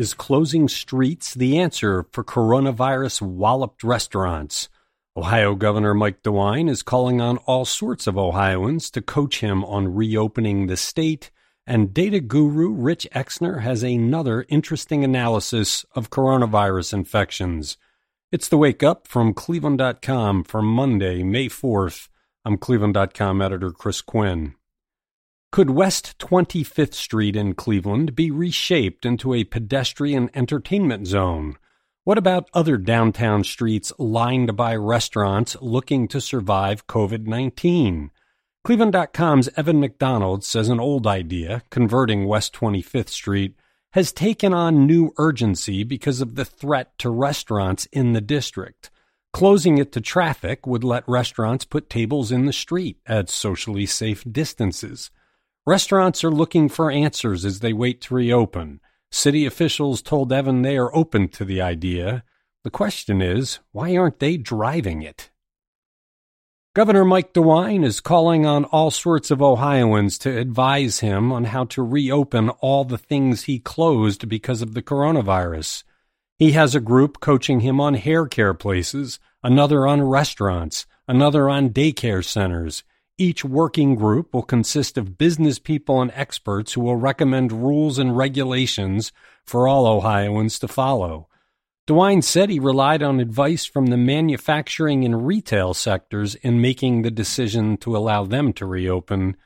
is closing streets the answer for coronavirus walloped restaurants? Ohio Governor Mike DeWine is calling on all sorts of Ohioans to coach him on reopening the state, and data guru Rich Exner has another interesting analysis of coronavirus infections. It's the wake up from Cleveland.com for Monday, May 4th. I'm Cleveland.com editor Chris Quinn. Could West 25th Street in Cleveland be reshaped into a pedestrian entertainment zone? What about other downtown streets lined by restaurants looking to survive COVID 19? Cleveland.com's Evan McDonald says an old idea, converting West 25th Street, has taken on new urgency because of the threat to restaurants in the district. Closing it to traffic would let restaurants put tables in the street at socially safe distances. Restaurants are looking for answers as they wait to reopen. City officials told Evan they are open to the idea. The question is, why aren't they driving it? Governor Mike DeWine is calling on all sorts of Ohioans to advise him on how to reopen all the things he closed because of the coronavirus. He has a group coaching him on hair care places, another on restaurants, another on daycare centers. Each working group will consist of business people and experts who will recommend rules and regulations for all Ohioans to follow. DeWine said he relied on advice from the manufacturing and retail sectors in making the decision to allow them to reopen.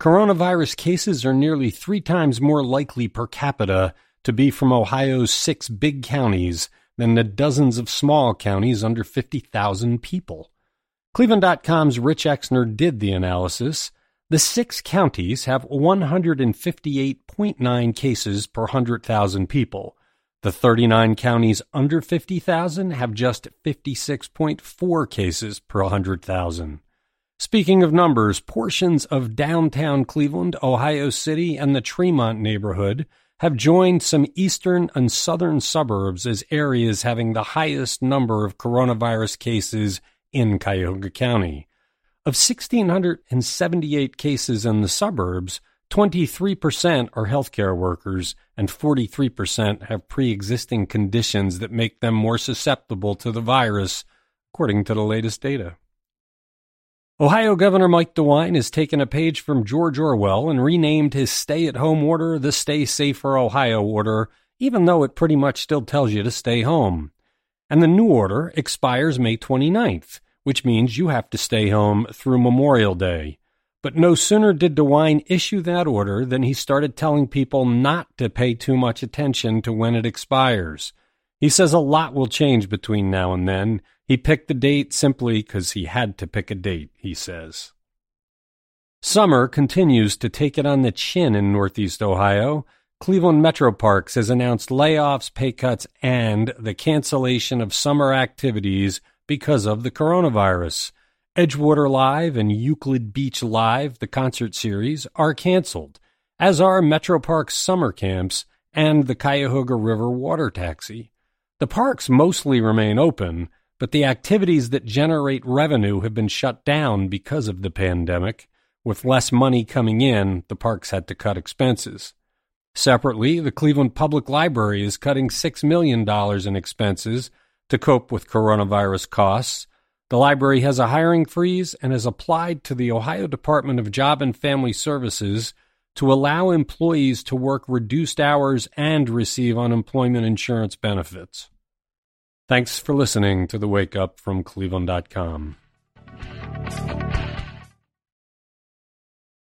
Coronavirus cases are nearly three times more likely per capita to be from Ohio's six big counties than the dozens of small counties under 50,000 people. Cleveland.com's Rich Exner did the analysis. The six counties have 158.9 cases per 100,000 people. The 39 counties under 50,000 have just 56.4 cases per 100,000. Speaking of numbers, portions of downtown Cleveland, Ohio City, and the Tremont neighborhood have joined some eastern and southern suburbs as areas having the highest number of coronavirus cases in Cuyahoga County. Of 1,678 cases in the suburbs, 23% are healthcare workers and 43% have pre existing conditions that make them more susceptible to the virus, according to the latest data. Ohio Governor Mike DeWine has taken a page from George Orwell and renamed his stay at home order the Stay Safer Ohio order, even though it pretty much still tells you to stay home. And the new order expires May 29th, which means you have to stay home through Memorial Day. But no sooner did DeWine issue that order than he started telling people not to pay too much attention to when it expires. He says a lot will change between now and then. He picked the date simply because he had to pick a date, he says. Summer continues to take it on the chin in Northeast Ohio. Cleveland Metro Parks has announced layoffs, pay cuts, and the cancellation of summer activities because of the coronavirus. Edgewater Live and Euclid Beach Live, the concert series, are canceled, as are Metro Parks summer camps and the Cuyahoga River water taxi. The parks mostly remain open, but the activities that generate revenue have been shut down because of the pandemic. With less money coming in, the parks had to cut expenses. Separately, the Cleveland Public Library is cutting $6 million in expenses to cope with coronavirus costs. The library has a hiring freeze and has applied to the Ohio Department of Job and Family Services to allow employees to work reduced hours and receive unemployment insurance benefits. Thanks for listening to the Wake Up from Cleveland.com.